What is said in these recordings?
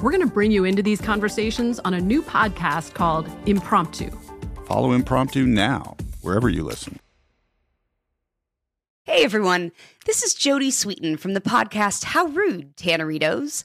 We're going to bring you into these conversations on a new podcast called Impromptu. Follow Impromptu now, wherever you listen. Hey everyone, this is Jodie Sweetin from the podcast How Rude, Tanneritos.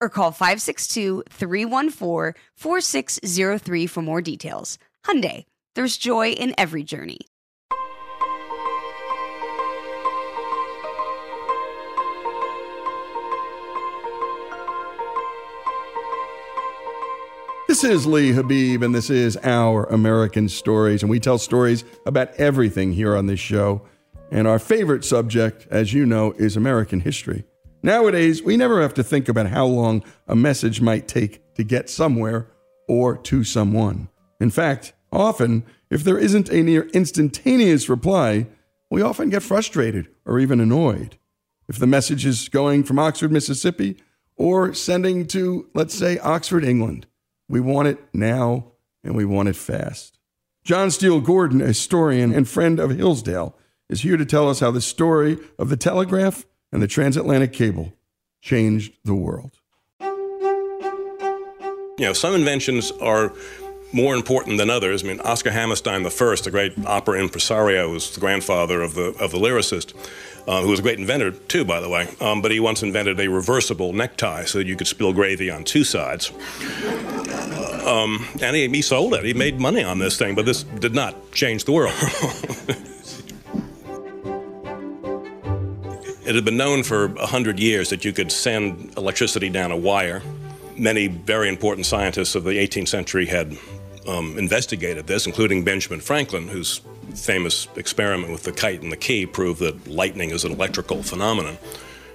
or call 562-314-4603 for more details. Hyundai, there's joy in every journey. This is Lee Habeeb, and this is Our American Stories. And we tell stories about everything here on this show. And our favorite subject, as you know, is American history. Nowadays, we never have to think about how long a message might take to get somewhere or to someone. In fact, often, if there isn't a near instantaneous reply, we often get frustrated or even annoyed. If the message is going from Oxford, Mississippi, or sending to, let's say, Oxford, England, we want it now and we want it fast. John Steele Gordon, a historian and friend of Hillsdale, is here to tell us how the story of the telegraph and the transatlantic cable changed the world. You know, some inventions are more important than others. I mean, Oscar Hammerstein I, the great opera impresario, was the grandfather of the of the lyricist, uh, who was a great inventor too, by the way. Um, but he once invented a reversible necktie so that you could spill gravy on two sides. Um, and he, he sold it. He made money on this thing, but this did not change the world. It had been known for 100 years that you could send electricity down a wire. Many very important scientists of the 18th century had um, investigated this, including Benjamin Franklin, whose famous experiment with the kite and the key proved that lightning is an electrical phenomenon.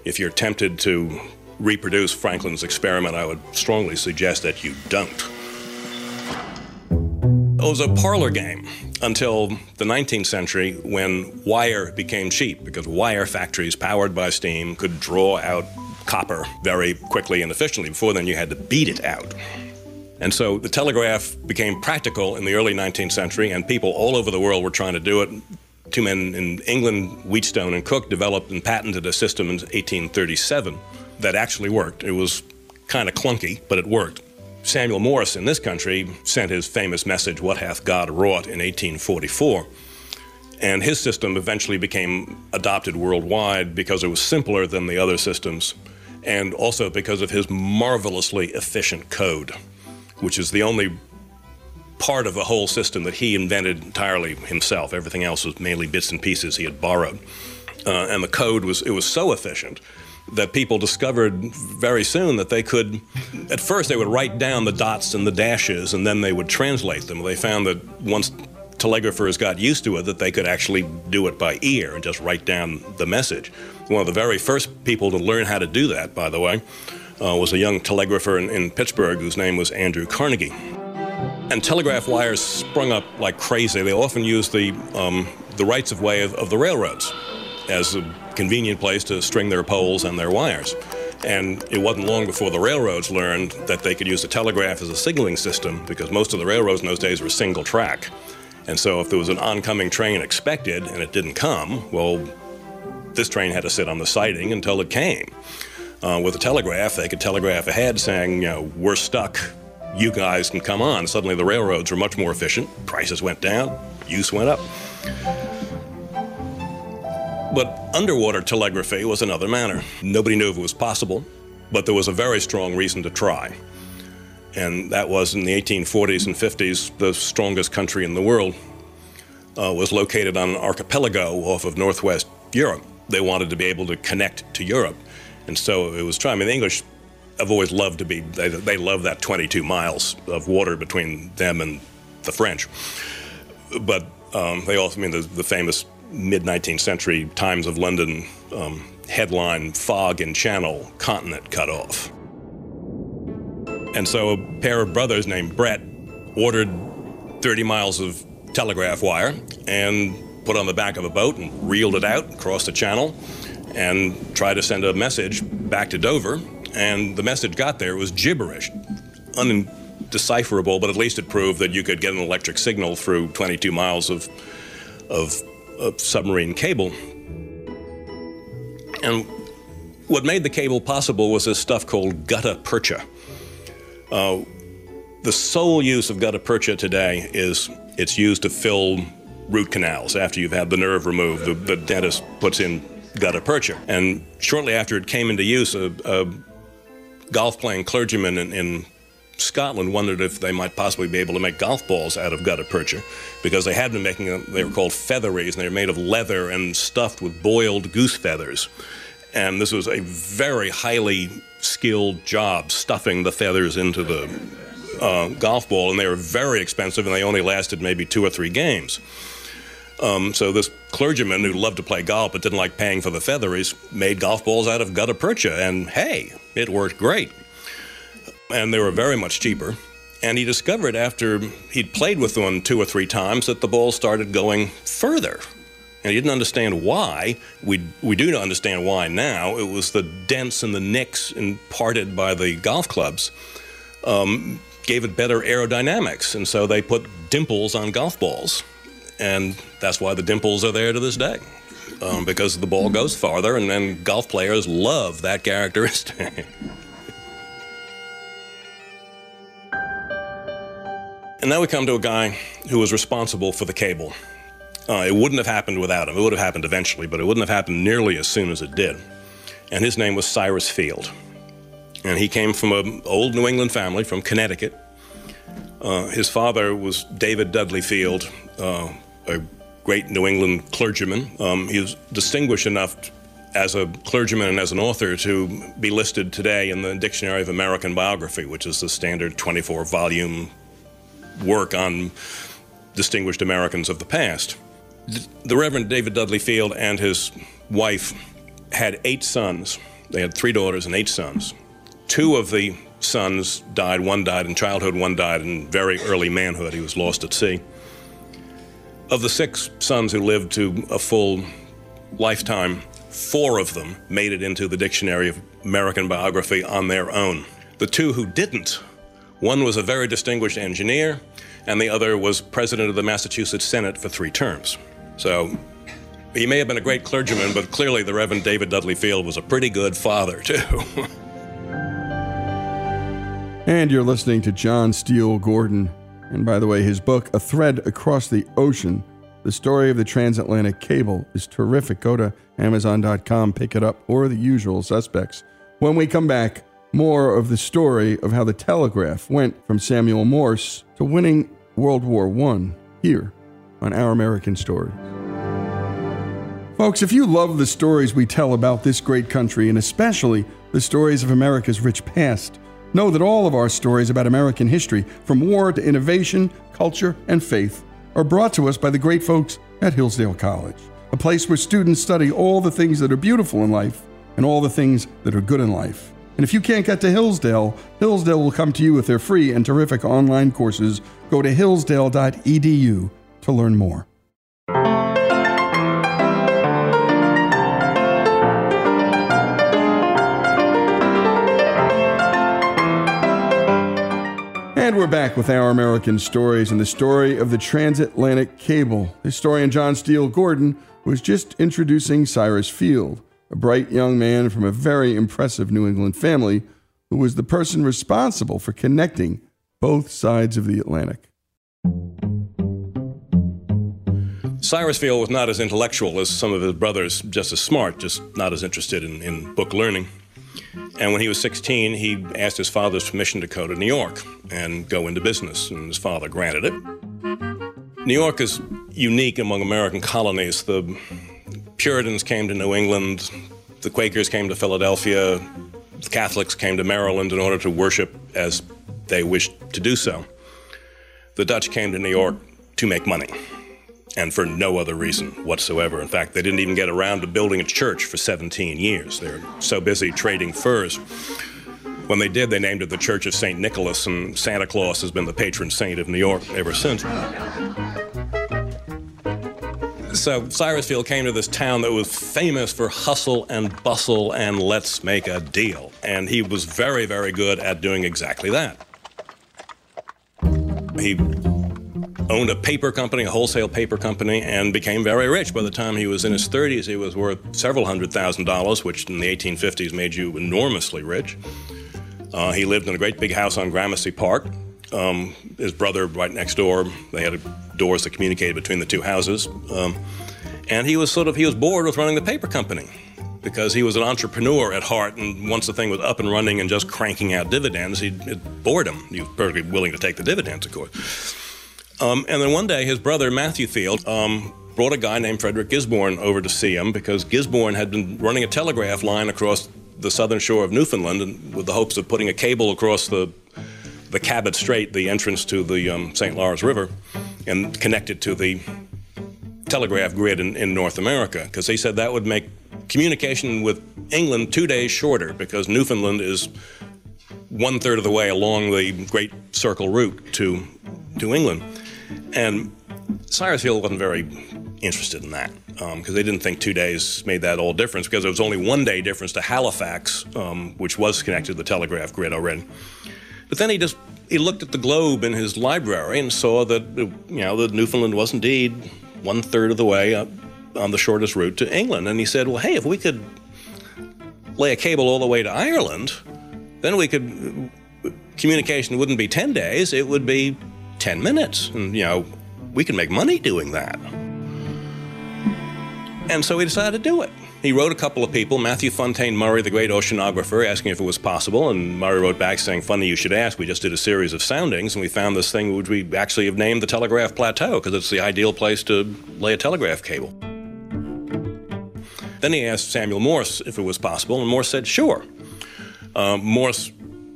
If you're tempted to reproduce Franklin's experiment, I would strongly suggest that you don't. It was a parlor game until the 19th century when wire became cheap because wire factories powered by steam could draw out copper very quickly and efficiently. Before then, you had to beat it out. And so the telegraph became practical in the early 19th century, and people all over the world were trying to do it. Two men in England, Wheatstone and Cooke, developed and patented a system in 1837 that actually worked. It was kind of clunky, but it worked. Samuel Morse in this country sent his famous message, What Hath God Wrought, in 1844. And his system eventually became adopted worldwide because it was simpler than the other systems, and also because of his marvelously efficient code, which is the only part of the whole system that he invented entirely himself. Everything else was mainly bits and pieces he had borrowed. Uh, and the code was it was so efficient that people discovered very soon that they could at first they would write down the dots and the dashes and then they would translate them. They found that once telegraphers got used to it that they could actually do it by ear and just write down the message. One of the very first people to learn how to do that by the way uh, was a young telegrapher in, in pittsburgh whose name was andrew carnegie. And telegraph wires sprung up like crazy. They often used the, um, the rights of way of, of the railroads as a convenient place to string their poles and their wires. And it wasn't long before the railroads learned that they could use the telegraph as a signaling system because most of the railroads in those days were single track. And so if there was an oncoming train expected and it didn't come, well, this train had to sit on the siding until it came. Uh, with a telegraph, they could telegraph ahead saying, you know, we're stuck, you guys can come on. Suddenly the railroads were much more efficient, prices went down, use went up. But underwater telegraphy was another matter. Nobody knew if it was possible, but there was a very strong reason to try. And that was in the 1840s and 50s, the strongest country in the world uh, was located on an archipelago off of northwest Europe. They wanted to be able to connect to Europe. And so it was trying. I mean, the English have always loved to be, they, they love that 22 miles of water between them and the French. But um, they also, I mean, the, the famous mid 19th century Times of London um, headline Fog in Channel, Continent Cut Off. And so a pair of brothers named Brett ordered 30 miles of telegraph wire and put on the back of a boat and reeled it out across the channel and tried to send a message back to Dover. And the message got there was gibberish, undecipherable, but at least it proved that you could get an electric signal through 22 miles of, of of submarine cable. And what made the cable possible was this stuff called gutta percha. Uh, the sole use of gutta percha today is it's used to fill root canals after you've had the nerve removed. The, the dentist puts in gutta percha. And shortly after it came into use, a, a golf playing clergyman in, in Scotland wondered if they might possibly be able to make golf balls out of gutta percha because they had been making them, they were called featheries, and they were made of leather and stuffed with boiled goose feathers. And this was a very highly skilled job, stuffing the feathers into the uh, golf ball, and they were very expensive, and they only lasted maybe two or three games. Um, so this clergyman who loved to play golf but didn't like paying for the featheries made golf balls out of gutta percha, and hey, it worked great and they were very much cheaper. And he discovered after he'd played with one two or three times that the ball started going further. And he didn't understand why. We, we do understand why now. It was the dents and the nicks imparted by the golf clubs um, gave it better aerodynamics. And so they put dimples on golf balls. And that's why the dimples are there to this day. Um, because the ball goes farther, and then golf players love that characteristic. And now we come to a guy who was responsible for the cable. Uh, it wouldn't have happened without him. It would have happened eventually, but it wouldn't have happened nearly as soon as it did. And his name was Cyrus Field. And he came from an old New England family from Connecticut. Uh, his father was David Dudley Field, uh, a great New England clergyman. Um, he was distinguished enough as a clergyman and as an author to be listed today in the Dictionary of American Biography, which is the standard 24 volume work on distinguished Americans of the past. The Reverend David Dudley Field and his wife had eight sons. They had three daughters and eight sons. Two of the sons died. One died in childhood, one died in very early manhood. He was lost at sea. Of the six sons who lived to a full lifetime, four of them made it into the Dictionary of American Biography on their own. The two who didn't, one was a very distinguished engineer, and the other was president of the Massachusetts Senate for three terms. So he may have been a great clergyman, but clearly the Reverend David Dudley Field was a pretty good father, too. and you're listening to John Steele Gordon. And by the way, his book, A Thread Across the Ocean The Story of the Transatlantic Cable, is terrific. Go to Amazon.com, pick it up, or the usual suspects. When we come back, more of the story of how the telegraph went from Samuel Morse to winning World War I here on Our American Stories. Folks, if you love the stories we tell about this great country, and especially the stories of America's rich past, know that all of our stories about American history, from war to innovation, culture, and faith, are brought to us by the great folks at Hillsdale College, a place where students study all the things that are beautiful in life and all the things that are good in life. And if you can't get to Hillsdale, Hillsdale will come to you with their free and terrific online courses. Go to hillsdale.edu to learn more. And we're back with our American stories and the story of the transatlantic cable. Historian John Steele Gordon was just introducing Cyrus Field a bright young man from a very impressive New England family who was the person responsible for connecting both sides of the Atlantic. Cyrus Field was not as intellectual as some of his brothers, just as smart, just not as interested in, in book learning. And when he was 16, he asked his father's permission to go to New York and go into business, and his father granted it. New York is unique among American colonies. The Puritans came to New England, the Quakers came to Philadelphia, the Catholics came to Maryland in order to worship as they wished to do so. The Dutch came to New York to make money, and for no other reason whatsoever. In fact, they didn't even get around to building a church for 17 years. They were so busy trading furs. When they did, they named it the Church of St. Nicholas, and Santa Claus has been the patron saint of New York ever since. So Cyrus Field came to this town that was famous for hustle and bustle and let's make a deal. And he was very, very good at doing exactly that. He owned a paper company, a wholesale paper company, and became very rich. By the time he was in his 30s, he was worth several hundred thousand dollars, which in the 1850s made you enormously rich. Uh, he lived in a great big house on Gramercy Park. Um, his brother right next door, they had doors that communicated between the two houses. Um, and he was sort of, he was bored with running the paper company because he was an entrepreneur at heart. And once the thing was up and running and just cranking out dividends, he, it bored him. He was perfectly willing to take the dividends, of course. Um, and then one day, his brother, Matthew Field, um, brought a guy named Frederick Gisborne over to see him because Gisborne had been running a telegraph line across the southern shore of Newfoundland and with the hopes of putting a cable across the the Cabot Strait, the entrance to the um, St. Lawrence River, and connect it to the telegraph grid in, in North America, because they said that would make communication with England two days shorter, because Newfoundland is one third of the way along the Great Circle route to to England, and Cyrus Field wasn't very interested in that because um, they didn't think two days made that all difference because there was only one day difference to Halifax, um, which was connected to the telegraph grid already. But then he just he looked at the globe in his library and saw that you know that Newfoundland was indeed one third of the way up on the shortest route to England, and he said, "Well, hey, if we could lay a cable all the way to Ireland, then we could communication wouldn't be ten days; it would be ten minutes, and you know we could make money doing that." And so he decided to do it. He wrote a couple of people, Matthew Fontaine Maury, the great oceanographer, asking if it was possible, and Maury wrote back saying, Funny you should ask. We just did a series of soundings, and we found this thing which we actually have named the Telegraph Plateau because it's the ideal place to lay a telegraph cable. Then he asked Samuel Morse if it was possible, and Morse said, Sure. Um, Morse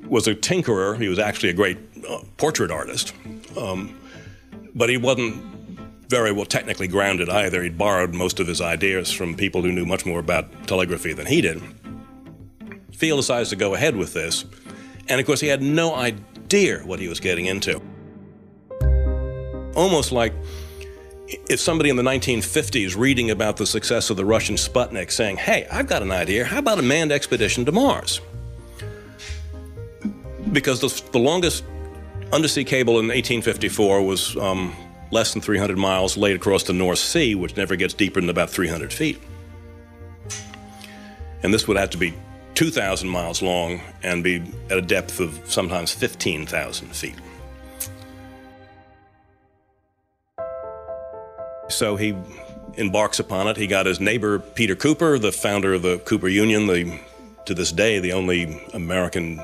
was a tinkerer. He was actually a great uh, portrait artist. Um, but he wasn't very well technically grounded either. He'd borrowed most of his ideas from people who knew much more about telegraphy than he did. Field decides to go ahead with this, And of course, he had no idea what he was getting into. Almost like if somebody in the 1950s reading about the success of the Russian Sputnik saying, Hey, I've got an idea. How about a manned expedition to Mars? Because the, the longest undersea cable in 1854 was um, less than 300 miles laid across the North Sea, which never gets deeper than about 300 feet. And this would have to be 2,000 miles long and be at a depth of sometimes 15,000 feet. So he embarks upon it. He got his neighbor, Peter Cooper, the founder of the Cooper Union, the, to this day, the only American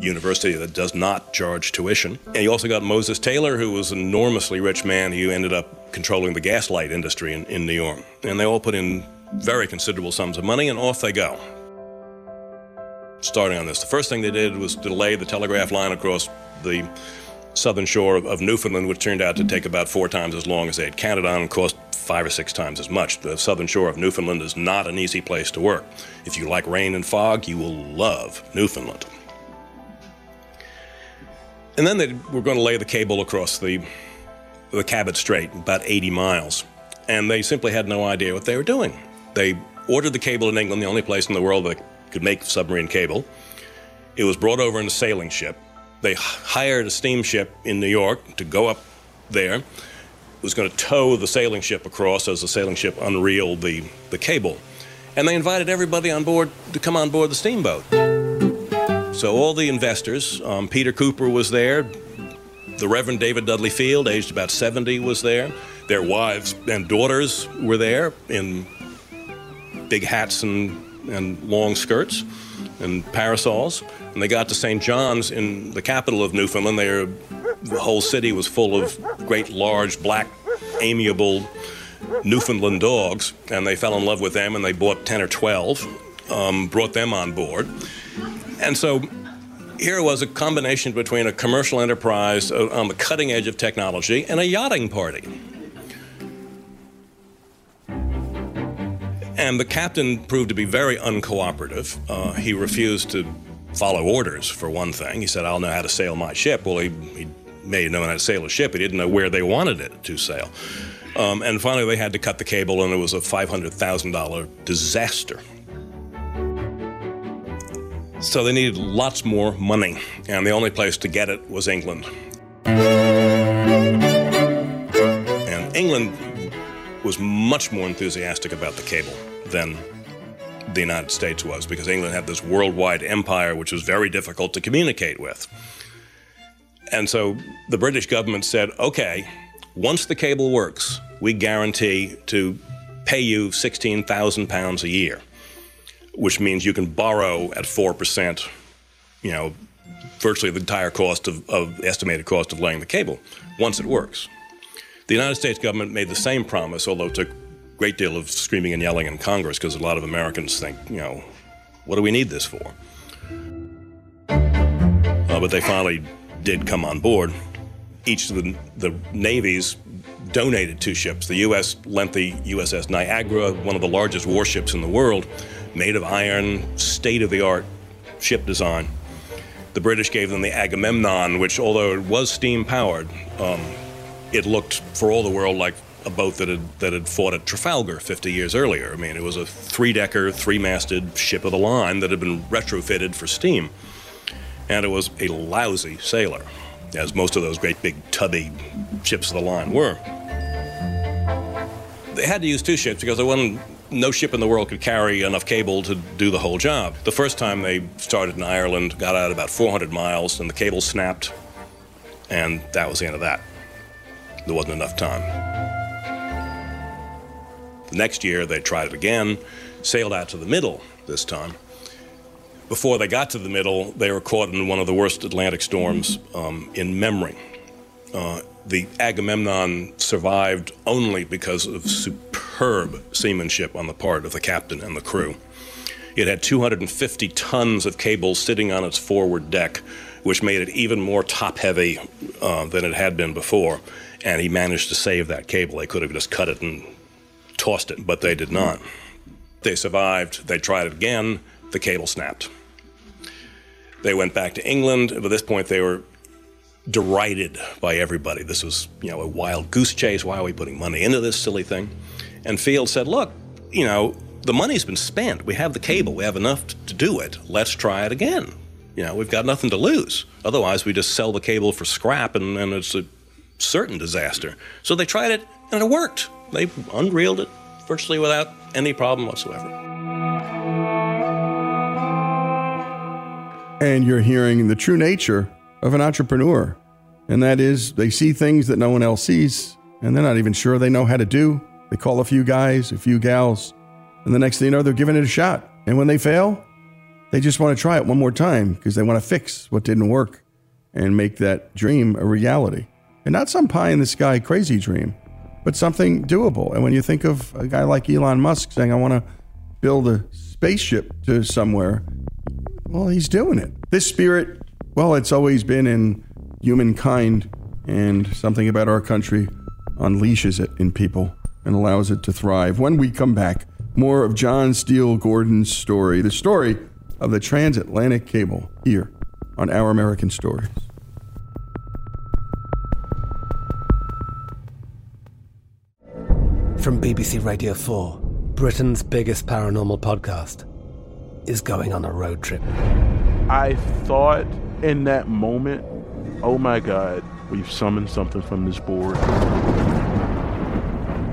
university that does not charge tuition. And you also got Moses Taylor, who was an enormously rich man who ended up controlling the gaslight industry in, in New York. And they all put in very considerable sums of money, and off they go. Starting on this, the first thing they did was to lay the telegraph line across the southern shore of, of Newfoundland, which turned out to take about four times as long as they had counted on and cost five or six times as much. The southern shore of Newfoundland is not an easy place to work. If you like rain and fog, you will love Newfoundland. And then they were going to lay the cable across the, the Cabot Strait, about 80 miles. And they simply had no idea what they were doing. They ordered the cable in England, the only place in the world that could make submarine cable. It was brought over in a sailing ship. They hired a steamship in New York to go up there. It was going to tow the sailing ship across as the sailing ship unreeled the, the cable. And they invited everybody on board to come on board the steamboat. So all the investors, um, Peter Cooper was there, the Reverend David Dudley Field, aged about 70, was there. Their wives and daughters were there in big hats and, and long skirts and parasols. And they got to St. John's in the capital of Newfoundland. There, the whole city was full of great, large, black, amiable Newfoundland dogs, and they fell in love with them and they bought 10 or 12, um, brought them on board. And so here was a combination between a commercial enterprise uh, on the cutting edge of technology and a yachting party. And the captain proved to be very uncooperative. Uh, he refused to follow orders, for one thing. He said, I'll know how to sail my ship. Well, he, he may have known how to sail a ship, he didn't know where they wanted it to sail. Um, and finally, they had to cut the cable, and it was a $500,000 disaster. So they needed lots more money, and the only place to get it was England. And England was much more enthusiastic about the cable than the United States was because England had this worldwide empire which was very difficult to communicate with. And so the British government said, okay, once the cable works, we guarantee to pay you 16,000 pounds a year which means you can borrow at 4%, you know, virtually the entire cost of, of estimated cost of laying the cable once it works. The United States government made the same promise, although it took a great deal of screaming and yelling in Congress because a lot of Americans think, you know, what do we need this for? Uh, but they finally did come on board. Each of the, the navies donated two ships. The U.S. lent the USS Niagara, one of the largest warships in the world, made of iron, state of the art ship design. The British gave them the Agamemnon, which, although it was steam powered, um, it looked for all the world like a boat that had, that had fought at Trafalgar 50 years earlier. I mean, it was a three decker, three masted ship of the line that had been retrofitted for steam. And it was a lousy sailor, as most of those great big tubby ships of the line were. They had to use two ships because there wasn't no ship in the world could carry enough cable to do the whole job. The first time they started in Ireland, got out about 400 miles, and the cable snapped, and that was the end of that. There wasn't enough time. The next year, they tried it again, sailed out to the middle this time. Before they got to the middle, they were caught in one of the worst Atlantic storms um, in memory. Uh, the Agamemnon survived only because of superb seamanship on the part of the captain and the crew. It had 250 tons of cable sitting on its forward deck, which made it even more top heavy uh, than it had been before. And he managed to save that cable. They could have just cut it and tossed it, but they did not. They survived. They tried it again. The cable snapped. They went back to England. At this point, they were derided by everybody. This was, you know, a wild goose chase. Why are we putting money into this silly thing? And Field said, look, you know, the money's been spent. We have the cable. We have enough to do it. Let's try it again. You know, we've got nothing to lose. Otherwise, we just sell the cable for scrap and, and it's a certain disaster. So they tried it and it worked. They unreeled it virtually without any problem whatsoever. And you're hearing the true nature of an entrepreneur. And that is, they see things that no one else sees, and they're not even sure they know how to do. They call a few guys, a few gals, and the next thing you know, they're giving it a shot. And when they fail, they just want to try it one more time because they want to fix what didn't work and make that dream a reality. And not some pie in the sky crazy dream, but something doable. And when you think of a guy like Elon Musk saying, I want to build a spaceship to somewhere, well, he's doing it. This spirit, well, it's always been in humankind, and something about our country unleashes it in people and allows it to thrive. When we come back, more of John Steele Gordon's story, the story of the transatlantic cable, here on Our American Stories. From BBC Radio 4, Britain's biggest paranormal podcast is going on a road trip. I thought in that moment, oh my God, we've summoned something from this board.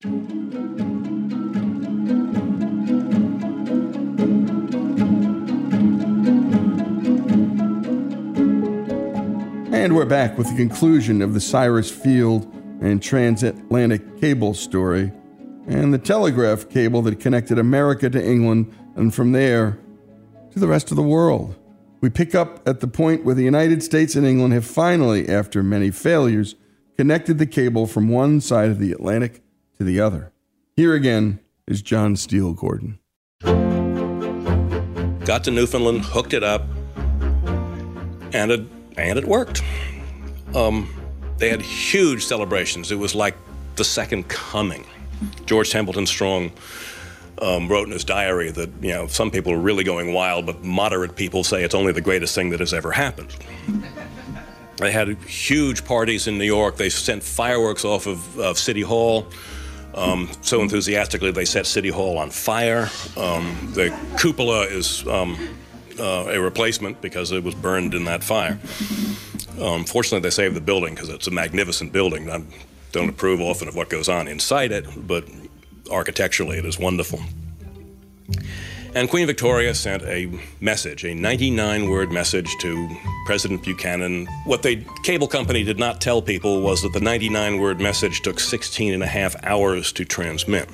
And we're back with the conclusion of the Cyrus Field and transatlantic cable story and the telegraph cable that connected America to England and from there to the rest of the world. We pick up at the point where the United States and England have finally, after many failures, connected the cable from one side of the Atlantic to the other. Here again is John Steele Gordon. got to Newfoundland, hooked it up, and it and it worked. Um, they had huge celebrations. It was like the second coming. George Templeton Strong um, wrote in his diary that you know some people are really going wild, but moderate people say it's only the greatest thing that has ever happened. They had huge parties in New York. They sent fireworks off of, of City Hall. Um, so enthusiastically, they set City Hall on fire. Um, the cupola is um, uh, a replacement because it was burned in that fire. Um, fortunately, they saved the building because it's a magnificent building. I don't approve often of what goes on inside it, but architecturally, it is wonderful. And Queen Victoria sent a message, a 99 word message to President Buchanan. What the cable company did not tell people was that the 99 word message took 16 and a half hours to transmit.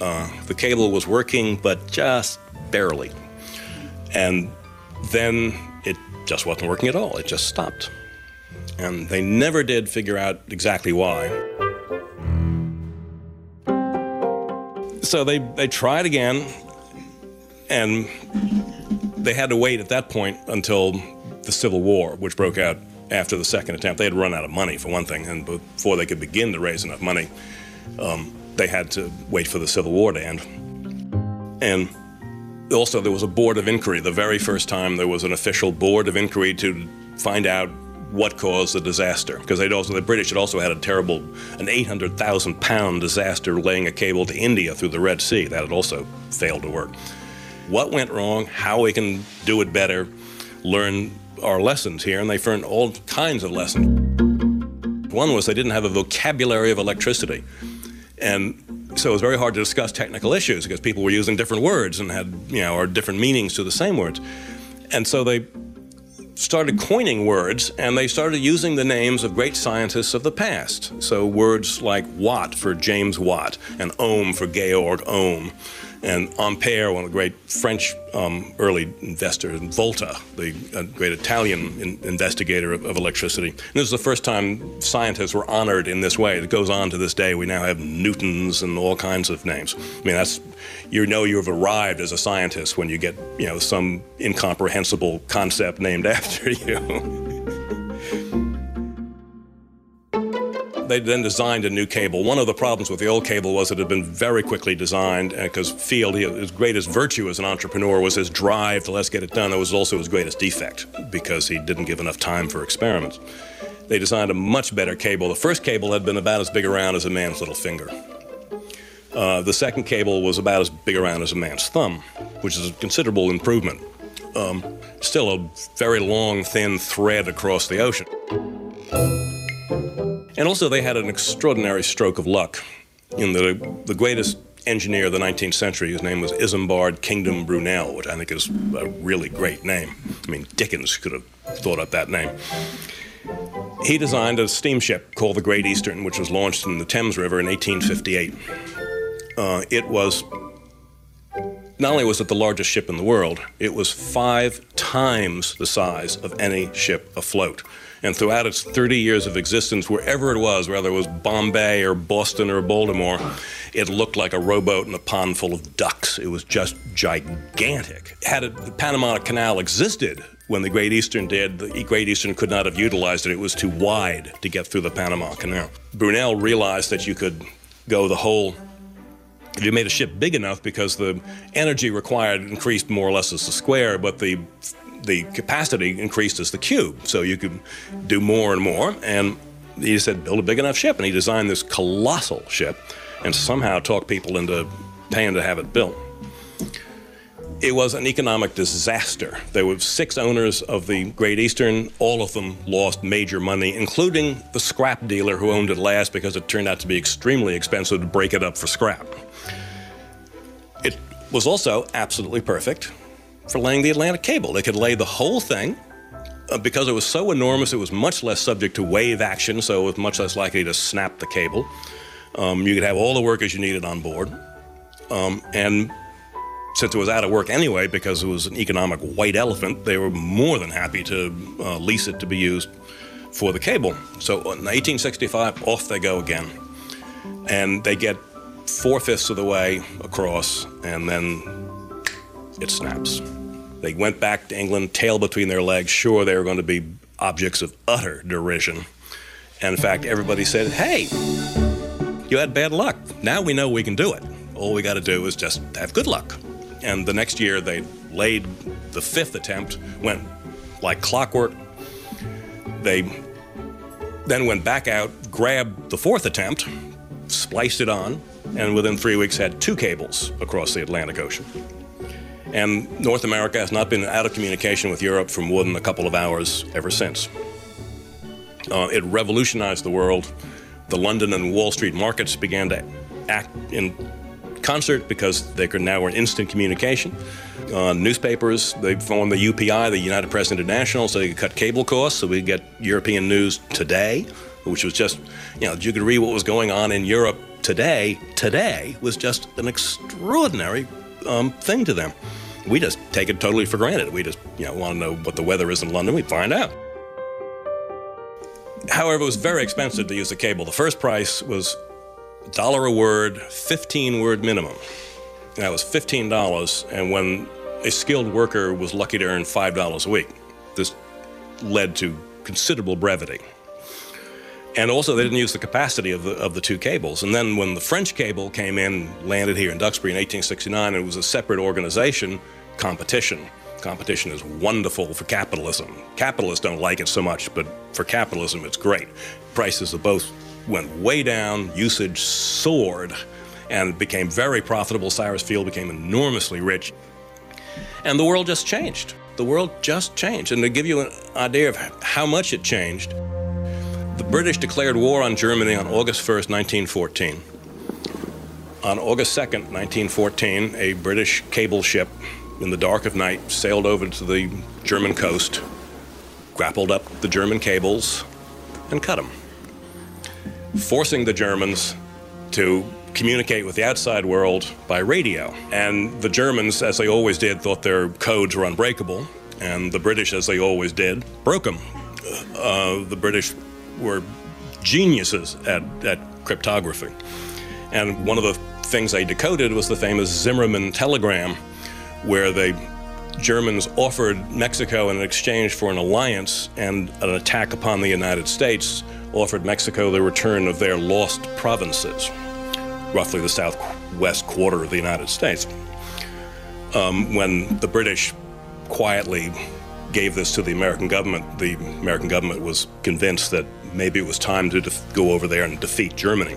Uh, the cable was working, but just barely. And then it just wasn't working at all, it just stopped. And they never did figure out exactly why. So they, they tried again, and they had to wait at that point until the Civil War, which broke out after the second attempt. They had run out of money, for one thing, and before they could begin to raise enough money, um, they had to wait for the Civil War to end. And also, there was a board of inquiry. The very first time there was an official board of inquiry to find out what caused the disaster. Because they'd also, the British had also had a terrible, an 800,000 pound disaster laying a cable to India through the Red Sea. That had also failed to work. What went wrong, how we can do it better, learn our lessons here, and they learned all kinds of lessons. One was they didn't have a vocabulary of electricity. And so it was very hard to discuss technical issues because people were using different words and had, you know, or different meanings to the same words. And so they started coining words and they started using the names of great scientists of the past. So words like Watt for James Watt and Ohm for Georg Ohm and Ampere, one of the great French um, early investors, and Volta, the uh, great Italian in- investigator of, of, electricity. And this is the first time scientists were honored in this way. It goes on to this day. We now have Newtons and all kinds of names. I mean, that's you know you've arrived as a scientist when you get you know some incomprehensible concept named after you. They then designed a new cable. One of the problems with the old cable was it had been very quickly designed because Field, his greatest virtue as an entrepreneur was his drive to let's get it done. It was also his greatest defect because he didn't give enough time for experiments. They designed a much better cable. The first cable had been about as big around as a man's little finger. Uh, the second cable was about as big around as a man's thumb, which is a considerable improvement. Um, still a very long, thin thread across the ocean. And also, they had an extraordinary stroke of luck in the, the greatest engineer of the 19th century. His name was Isambard Kingdom Brunel, which I think is a really great name. I mean, Dickens could have thought up that name. He designed a steamship called the Great Eastern, which was launched in the Thames River in 1858. Uh, it was not only was it the largest ship in the world, it was five times the size of any ship afloat. And throughout its 30 years of existence, wherever it was, whether it was Bombay or Boston or Baltimore, it looked like a rowboat in a pond full of ducks. It was just gigantic. Had it, the Panama Canal existed when the Great Eastern did, the Great Eastern could not have utilized it. It was too wide to get through the Panama Canal. Brunel realized that you could go the whole you made a ship big enough because the energy required increased more or less as the square, but the the capacity increased as the cube, so you could do more and more. And he said, build a big enough ship, and he designed this colossal ship, and somehow talked people into paying to have it built. It was an economic disaster. There were six owners of the Great Eastern. All of them lost major money, including the scrap dealer who owned it last because it turned out to be extremely expensive to break it up for scrap. Was also absolutely perfect for laying the Atlantic cable. They could lay the whole thing. Uh, because it was so enormous, it was much less subject to wave action, so it was much less likely to snap the cable. Um, you could have all the workers you needed on board. Um, and since it was out of work anyway, because it was an economic white elephant, they were more than happy to uh, lease it to be used for the cable. So in 1865, off they go again. And they get four fifths of the way across, and then it snaps. They went back to England, tail between their legs, sure they were going to be objects of utter derision. And in fact, everybody said, hey, you had bad luck. Now we know we can do it. All we got to do is just have good luck. And the next year, they laid the fifth attempt, went like clockwork. They then went back out, grabbed the fourth attempt, spliced it on, and within three weeks had two cables across the Atlantic Ocean. And North America has not been out of communication with Europe for more than a couple of hours ever since. Uh, it revolutionized the world. The London and Wall Street markets began to act in concert because they could now were in instant communication. Uh, newspapers, they formed the UPI, the United Press International, so they could cut cable costs, so we could get European news today, which was just, you know, you could read what was going on in Europe today. Today was just an extraordinary um, thing to them. We just take it totally for granted. We just, you know, want to know what the weather is in London. We find out. However, it was very expensive to use the cable. The first price was dollar a word, 15 word minimum. That was $15, and when a skilled worker was lucky to earn $5 a week, this led to considerable brevity. And also, they didn't use the capacity of the, of the two cables. And then, when the French cable came in, landed here in Duxbury in 1869, it was a separate organization, competition. Competition is wonderful for capitalism. Capitalists don't like it so much, but for capitalism, it's great. Prices of both went way down, usage soared, and became very profitable. Cyrus Field became enormously rich. And the world just changed. The world just changed. And to give you an idea of how much it changed, British declared war on Germany on August 1st, 1914. On August 2nd, 1914, a British cable ship in the dark of night sailed over to the German coast, grappled up the German cables, and cut them, forcing the Germans to communicate with the outside world by radio. And the Germans, as they always did, thought their codes were unbreakable, and the British, as they always did, broke them. Uh, the British were geniuses at, at cryptography. And one of the things they decoded was the famous Zimmerman telegram, where the Germans offered Mexico in exchange for an alliance and an attack upon the United States, offered Mexico the return of their lost provinces, roughly the southwest quarter of the United States. Um, when the British quietly gave this to the American government, the American government was convinced that maybe it was time to def- go over there and defeat Germany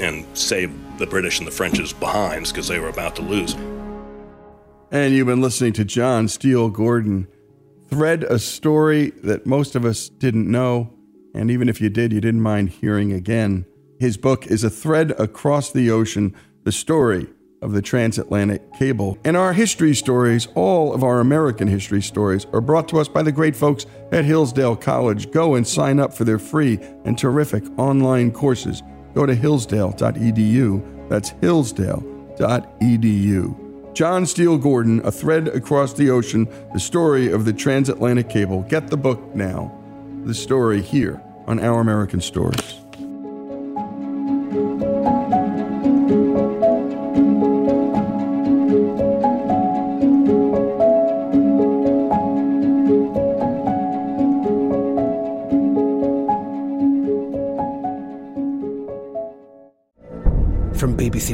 and save the British and the French's behinds because they were about to lose. And you've been listening to John Steele Gordon thread a story that most of us didn't know. And even if you did, you didn't mind hearing again. His book is A Thread Across the Ocean The Story of the Transatlantic Cable. And our history stories, all of our American history stories, are brought to us by the great folks at Hillsdale College. Go and sign up for their free and terrific online courses. Go to hillsdale.edu. That's hillsdale.edu. John Steele Gordon, A Thread Across the Ocean, the story of the transatlantic cable. Get the book now. The story here on Our American Stories.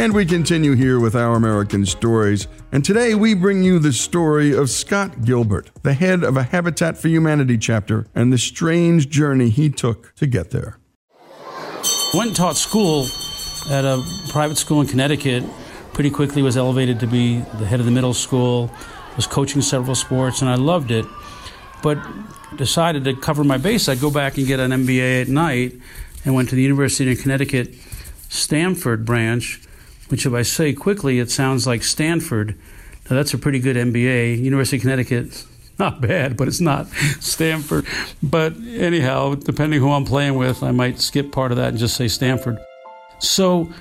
And we continue here with our American stories. And today we bring you the story of Scott Gilbert, the head of a Habitat for Humanity chapter, and the strange journey he took to get there. Went and taught school at a private school in Connecticut. Pretty quickly was elevated to be the head of the middle school. Was coaching several sports, and I loved it. But decided to cover my base. I'd go back and get an MBA at night, and went to the University of Connecticut Stamford branch which if I say quickly, it sounds like Stanford. Now that's a pretty good MBA. University of Connecticut, not bad, but it's not Stanford. But anyhow, depending who I'm playing with, I might skip part of that and just say Stanford. So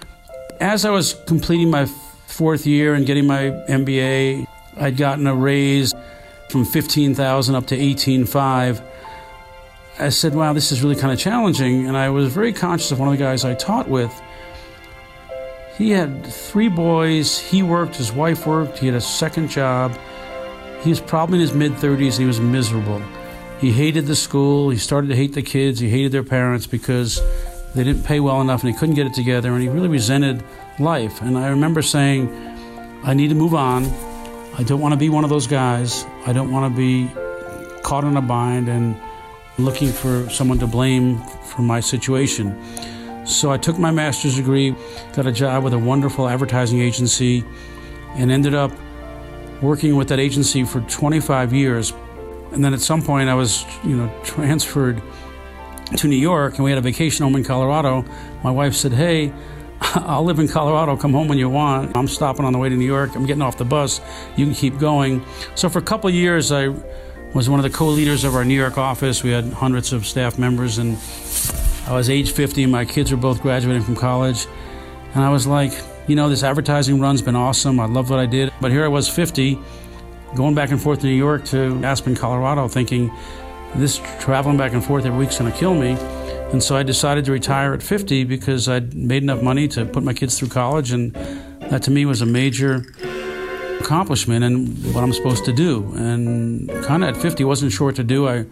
as I was completing my fourth year and getting my MBA, I'd gotten a raise from 15,000 up to 18.5. I said, wow, this is really kind of challenging. And I was very conscious of one of the guys I taught with he had three boys. He worked, his wife worked, he had a second job. He was probably in his mid 30s and he was miserable. He hated the school, he started to hate the kids, he hated their parents because they didn't pay well enough and he couldn't get it together and he really resented life. And I remember saying, I need to move on. I don't want to be one of those guys. I don't want to be caught in a bind and looking for someone to blame for my situation. So I took my master's degree, got a job with a wonderful advertising agency, and ended up working with that agency for 25 years. And then at some point, I was, you know, transferred to New York, and we had a vacation home in Colorado. My wife said, "Hey, I'll live in Colorado. Come home when you want. I'm stopping on the way to New York. I'm getting off the bus. You can keep going." So for a couple years, I was one of the co-leaders of our New York office. We had hundreds of staff members, and I was age 50 and my kids were both graduating from college. And I was like, you know, this advertising run's been awesome. I love what I did. But here I was 50, going back and forth to New York to Aspen, Colorado, thinking this traveling back and forth every week's going to kill me. And so I decided to retire at 50 because I'd made enough money to put my kids through college. And that to me was a major accomplishment and what I'm supposed to do. And kind of at 50, wasn't sure what to do. I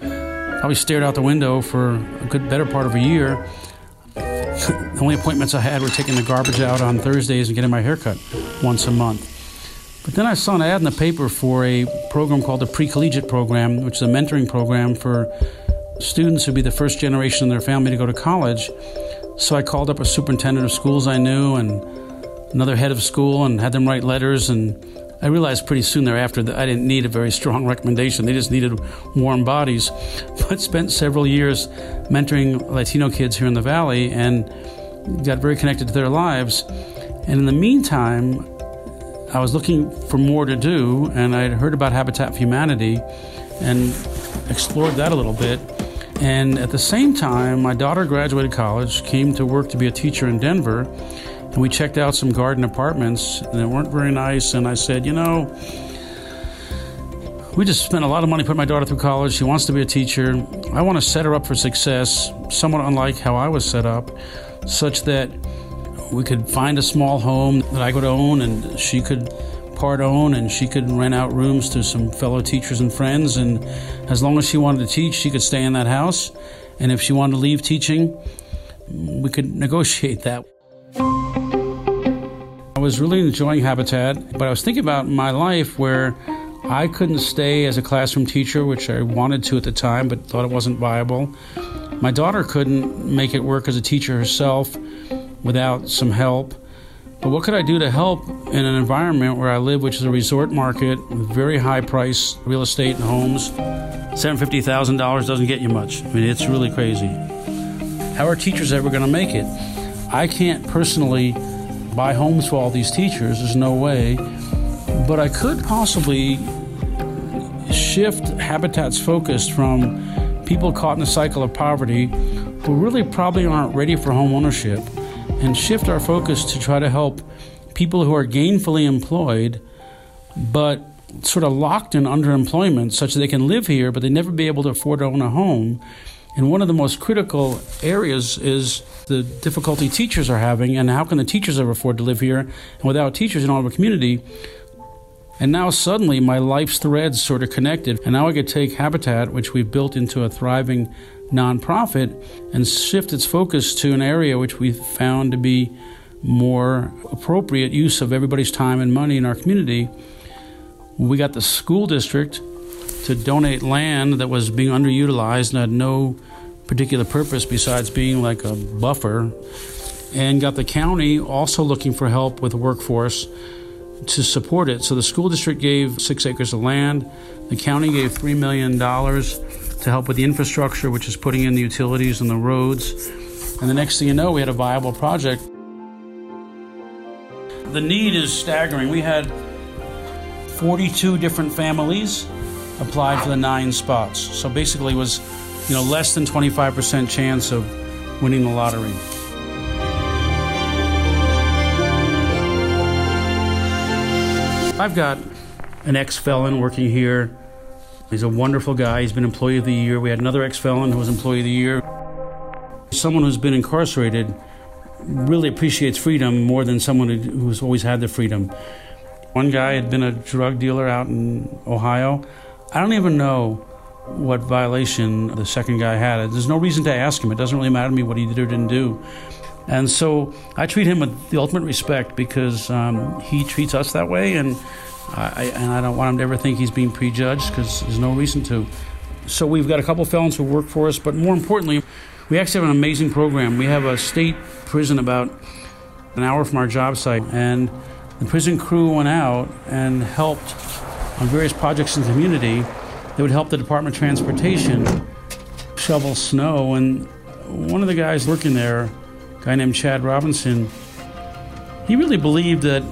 probably stared out the window for a good better part of a year. the only appointments I had were taking the garbage out on Thursdays and getting my haircut once a month. But then I saw an ad in the paper for a program called the Pre-Collegiate Program, which is a mentoring program for students who'd be the first generation in their family to go to college. So I called up a superintendent of schools I knew and another head of school and had them write letters and I realized pretty soon thereafter that I didn't need a very strong recommendation. They just needed warm bodies. But spent several years mentoring Latino kids here in the Valley and got very connected to their lives. And in the meantime, I was looking for more to do, and I'd heard about Habitat for Humanity and explored that a little bit. And at the same time, my daughter graduated college, came to work to be a teacher in Denver, and we checked out some garden apartments, and they weren't very nice. And I said, you know, we just spent a lot of money putting my daughter through college. She wants to be a teacher. I want to set her up for success, somewhat unlike how I was set up, such that we could find a small home that I could own and she could part own and she could rent out rooms to some fellow teachers and friends. And as long as she wanted to teach, she could stay in that house. And if she wanted to leave teaching, we could negotiate that. Was really enjoying Habitat, but I was thinking about my life where I couldn't stay as a classroom teacher, which I wanted to at the time, but thought it wasn't viable. My daughter couldn't make it work as a teacher herself without some help. But what could I do to help in an environment where I live, which is a resort market with very high price real estate and homes? $750,000 doesn't get you much. I mean, it's really crazy. How are teachers ever going to make it? I can't personally buy homes for all these teachers, there's no way. But I could possibly shift Habitat's focus from people caught in the cycle of poverty who really probably aren't ready for home ownership and shift our focus to try to help people who are gainfully employed but sort of locked in underemployment such that they can live here but they never be able to afford to own a home. And one of the most critical areas is the difficulty teachers are having and how can the teachers ever afford to live here? And without teachers, in don't have a community. And now suddenly my life's threads sort of connected. And now I could take Habitat, which we've built into a thriving nonprofit, and shift its focus to an area which we found to be more appropriate use of everybody's time and money in our community. We got the school district to donate land that was being underutilized and had no particular purpose besides being like a buffer, and got the county also looking for help with the workforce to support it. So the school district gave six acres of land, the county gave $3 million to help with the infrastructure, which is putting in the utilities and the roads. And the next thing you know, we had a viable project. The need is staggering. We had 42 different families applied for the nine spots. So basically was, you know, less than 25% chance of winning the lottery. I've got an ex-felon working here. He's a wonderful guy. He's been employee of the year. We had another ex-felon who was employee of the year. Someone who's been incarcerated really appreciates freedom more than someone who's always had the freedom. One guy had been a drug dealer out in Ohio. I don't even know what violation the second guy had. There's no reason to ask him. It doesn't really matter to me what he did or didn't do. And so I treat him with the ultimate respect because um, he treats us that way, and I, and I don't want him to ever think he's being prejudged because there's no reason to. So we've got a couple felons who work for us, but more importantly, we actually have an amazing program. We have a state prison about an hour from our job site, and the prison crew went out and helped on various projects in the community that would help the Department of Transportation shovel snow. And one of the guys working there a guy named Chad Robinson, he really believed that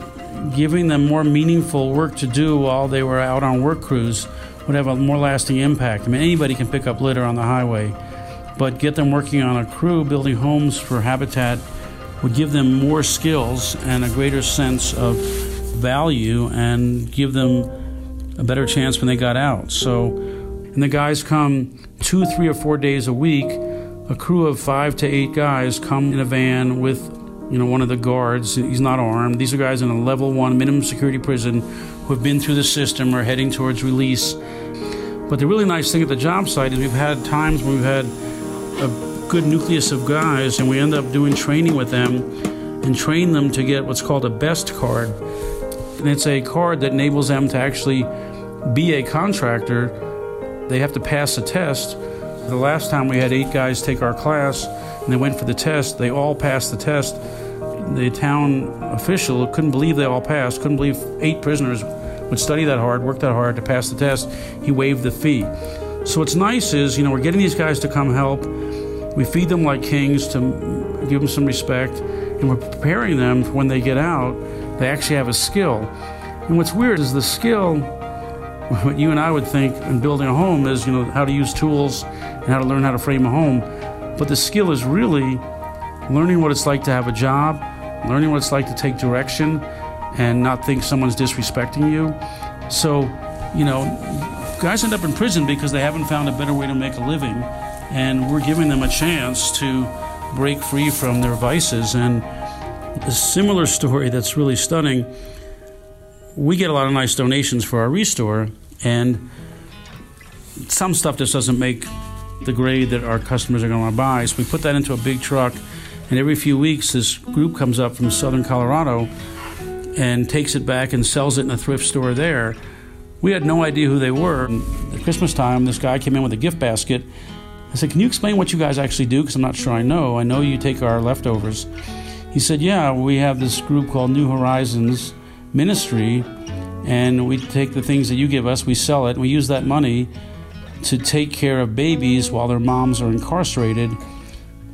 giving them more meaningful work to do while they were out on work crews would have a more lasting impact. I mean, anybody can pick up litter on the highway, but get them working on a crew building homes for habitat would give them more skills and a greater sense of value and give them a better chance when they got out. So, and the guys come two, three, or four days a week. A crew of five to eight guys come in a van with you know one of the guards. He's not armed. These are guys in a level one minimum security prison who have been through the system or heading towards release. But the really nice thing at the job site is we've had times when we've had a good nucleus of guys and we end up doing training with them and train them to get what's called a best card and it's a card that enables them to actually be a contractor they have to pass a test the last time we had eight guys take our class and they went for the test, they all passed the test. The town official couldn't believe they all passed, couldn't believe eight prisoners would study that hard, work that hard to pass the test, he waived the fee. So what's nice is, you know, we're getting these guys to come help. We feed them like kings to give them some respect, and we're preparing them for when they get out, they actually have a skill. And what's weird is the skill, what you and I would think in building a home is, you know, how to use tools and how to learn how to frame a home. But the skill is really learning what it's like to have a job, learning what it's like to take direction and not think someone's disrespecting you. So, you know, guys end up in prison because they haven't found a better way to make a living, and we're giving them a chance to break free from their vices. And a similar story that's really stunning we get a lot of nice donations for our ReStore, and some stuff just doesn't make the grade that our customers are going to buy. So we put that into a big truck, and every few weeks, this group comes up from southern Colorado and takes it back and sells it in a thrift store there. We had no idea who they were. And at Christmas time, this guy came in with a gift basket. I said, Can you explain what you guys actually do? Because I'm not sure I know. I know you take our leftovers. He said, Yeah, we have this group called New Horizons Ministry, and we take the things that you give us, we sell it, and we use that money to take care of babies while their moms are incarcerated,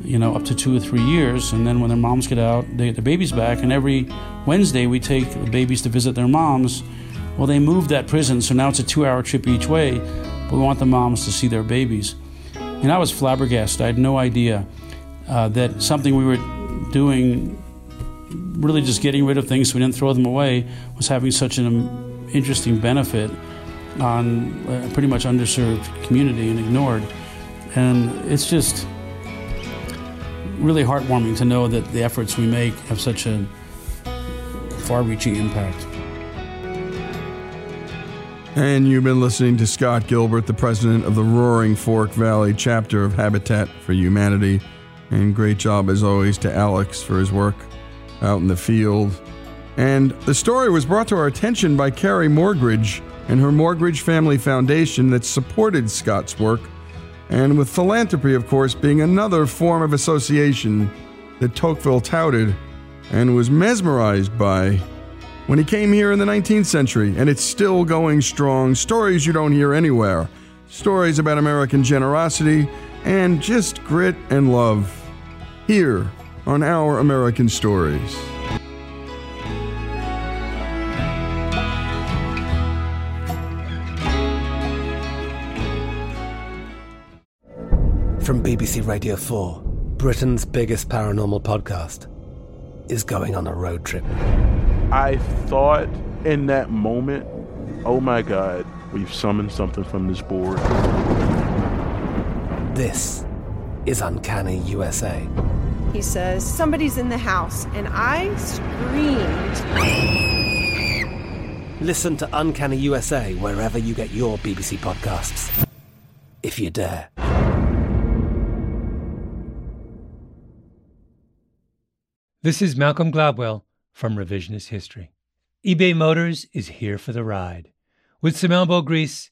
you know, up to two or three years. And then when their moms get out, they get their babies back. And every Wednesday, we take the babies to visit their moms. Well, they moved that prison, so now it's a two hour trip each way, but we want the moms to see their babies. And I was flabbergasted. I had no idea uh, that something we were doing, really just getting rid of things so we didn't throw them away, was having such an um, interesting benefit on a pretty much underserved community and ignored. And it's just really heartwarming to know that the efforts we make have such a far reaching impact. And you've been listening to Scott Gilbert, the president of the Roaring Fork Valley chapter of Habitat for Humanity. And great job, as always, to Alex for his work out in the field. And the story was brought to our attention by Carrie Morgridge and her Morgridge Family Foundation that supported Scott's work, and with philanthropy, of course, being another form of association that Tocqueville touted and was mesmerized by when he came here in the 19th century, and it's still going strong. Stories you don't hear anywhere. Stories about American generosity and just grit and love. Here on Our American Stories. From BBC Radio 4, Britain's biggest paranormal podcast is going on a road trip. I thought in that moment, oh my God, we've summoned something from this board. This is Uncanny USA. He says, Somebody's in the house, and I screamed. Listen to Uncanny USA wherever you get your BBC podcasts, if you dare. This is Malcolm Gladwell from Revisionist History. eBay Motors is here for the ride. With some elbow grease,